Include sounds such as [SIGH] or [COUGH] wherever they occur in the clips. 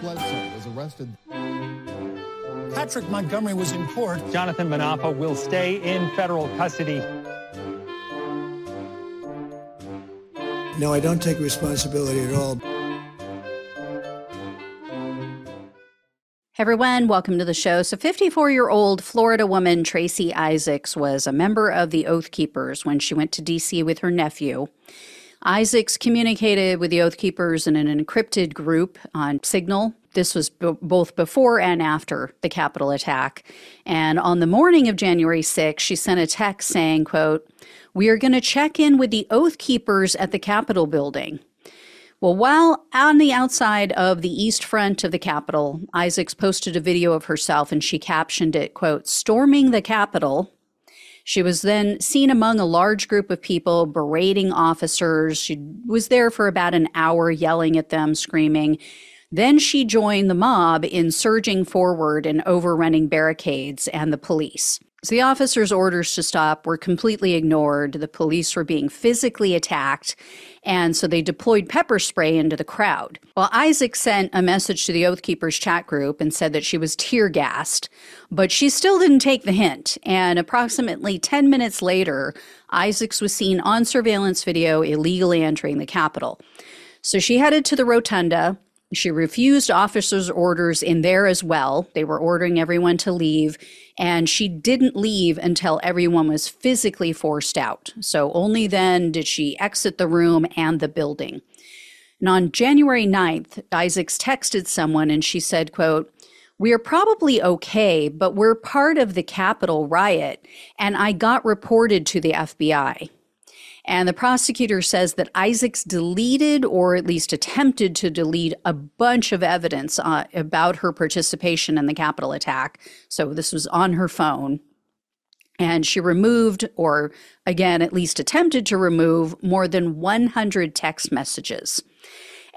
Bledsoe was arrested. Patrick Montgomery was in court. Jonathan Munafo will stay in federal custody. No, I don't take responsibility at all. everyone, welcome to the show. So, 54 year old Florida woman Traci Isaacs was a member of the Oath Keepers when she went to DC with her nephew. Isaacs communicated with the Oath Keepers in an encrypted group on Signal. This was b- both before and after the Capitol attack. And on the morning of January 6, she sent a text saying, quote, "We are going to check in with the Oath Keepers at the Capitol building." Well, while on the outside of the east front of the Capitol, Isaacs posted a video of herself and she captioned it, quote, storming the Capitol. She was then seen among a large group of people berating officers. She was there for about an hour yelling at them, screaming. Then she joined the mob in surging forward and overrunning barricades and the police. So the officers' orders to stop were completely ignored. The police were being physically attacked, and so they deployed pepper spray into the crowd. Well, Isaac sent a message to the Oath Keepers chat group and said that she was tear gassed, but she still didn't take the hint. And approximately 10 minutes later, Isaacs was seen on surveillance video illegally entering the Capitol. So she headed to the rotunda she refused officers' orders in there as well. They were ordering everyone to leave, and she didn't leave until everyone was physically forced out. So only then did she exit the room and the building. And on January 9th, Isaacs texted someone and she said, quote, we are probably okay, but we're part of the Capitol riot, and I got reported to the FBI. And the prosecutor says that Isaacs deleted or at least attempted to delete a bunch of evidence uh, about her participation in the Capitol attack. So this was on her phone. And she removed, or again, at least attempted to remove, more than 100 text messages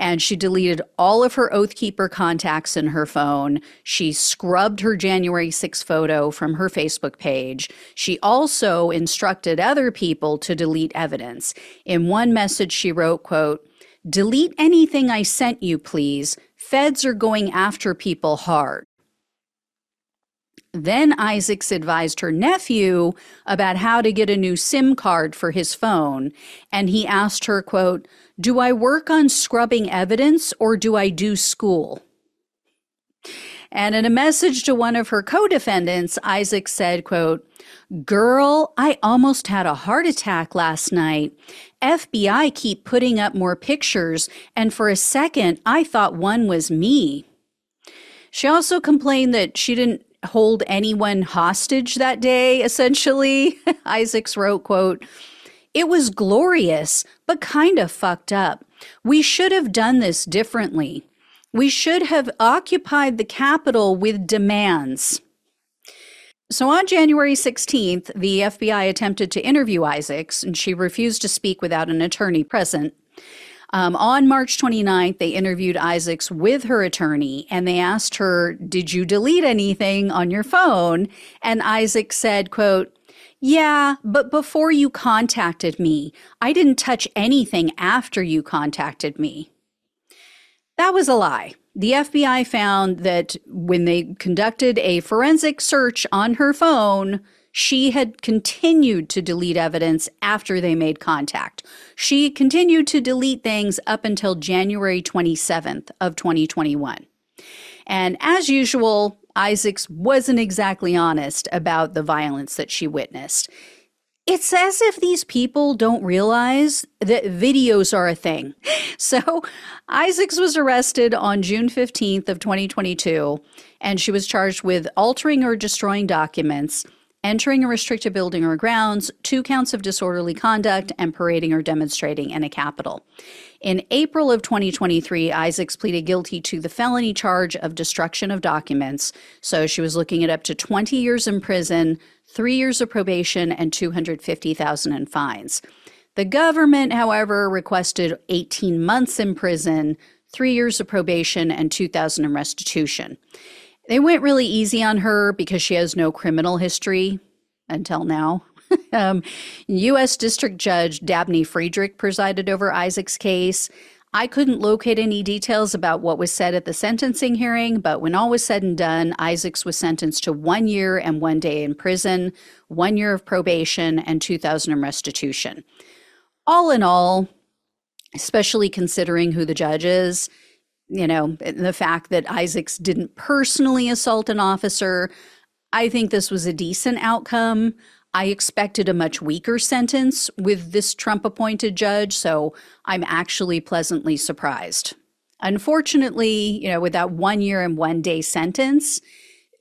and she deleted all of her Oathkeeper contacts in her phone. She scrubbed her January 6 photo from her Facebook page. She also instructed other people to delete evidence. In one message she wrote, quote, "Delete anything I sent you, please. Feds are going after people hard." Then Isaacs advised her nephew about how to get a new SIM card for his phone, and he asked her, quote, do I work on scrubbing evidence or do I do school? And in a message to one of her co-defendants, Isaac said, quote, Girl, I almost had a heart attack last night. FBI keep putting up more pictures, and for a second, I thought one was me. She also complained that she didn't hold anyone hostage that day, essentially. [LAUGHS] Isaacs wrote, quote, it was glorious, but kind of fucked up. We should have done this differently. We should have occupied the Capitol with demands. So on January 16th, the FBI attempted to interview Isaacs, and she refused to speak without an attorney present. Um, on March 29th, they interviewed Isaacs with her attorney and they asked her, Did you delete anything on your phone? And Isaac said, quote, yeah, but before you contacted me, I didn't touch anything after you contacted me. That was a lie. The FBI found that when they conducted a forensic search on her phone, she had continued to delete evidence after they made contact. She continued to delete things up until January 27th of 2021. And as usual, Isaacs wasn't exactly honest about the violence that she witnessed. It's as if these people don't realize that videos are a thing. [LAUGHS] So, Isaacs was arrested on June 15th of 2022 and she was charged with altering or destroying documents, entering a restricted building or grounds, two counts of disorderly conduct, and parading or demonstrating in a Capitol. In April of 2023, Isaacs pleaded guilty to the felony charge of destruction of documents. So she was looking at up to 20 years in prison, three years of probation, and 250,000 in fines. The government, however, requested 18 months in prison, three years of probation, and 2,000 in restitution. They went really easy on her because she has no criminal history until now. [LAUGHS] um, U.S. District Judge Dabney Friedrich presided over Isaac's case. I couldn't locate any details about what was said at the sentencing hearing, but when all was said and done, Isaacs was sentenced to one year and one day in prison, one year of probation, and 2000 in restitution. All in all, especially considering who the judge is, you know, the fact that Isaacs didn't personally assault an officer, I think this was a decent outcome. I expected a much weaker sentence with this Trump appointed judge, so I'm actually pleasantly surprised. Unfortunately, you know, with that one year and one day sentence,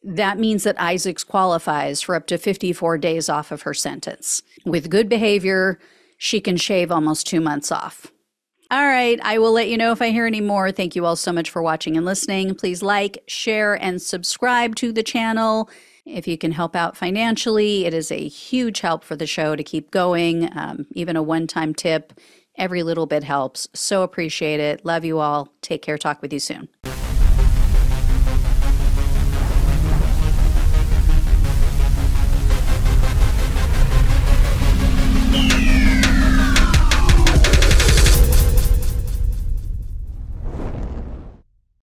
that means that Isaacs qualifies for up to 54 days off of her sentence. With good behavior, she can shave almost two months off. All right, I will let you know if I hear any more. Thank you all so much for watching and listening. Please like, share, and subscribe to the channel. If you can help out financially, it is a huge help for the show to keep going. Um, even a one time tip, every little bit helps. So appreciate it. Love you all. Take care. Talk with you soon.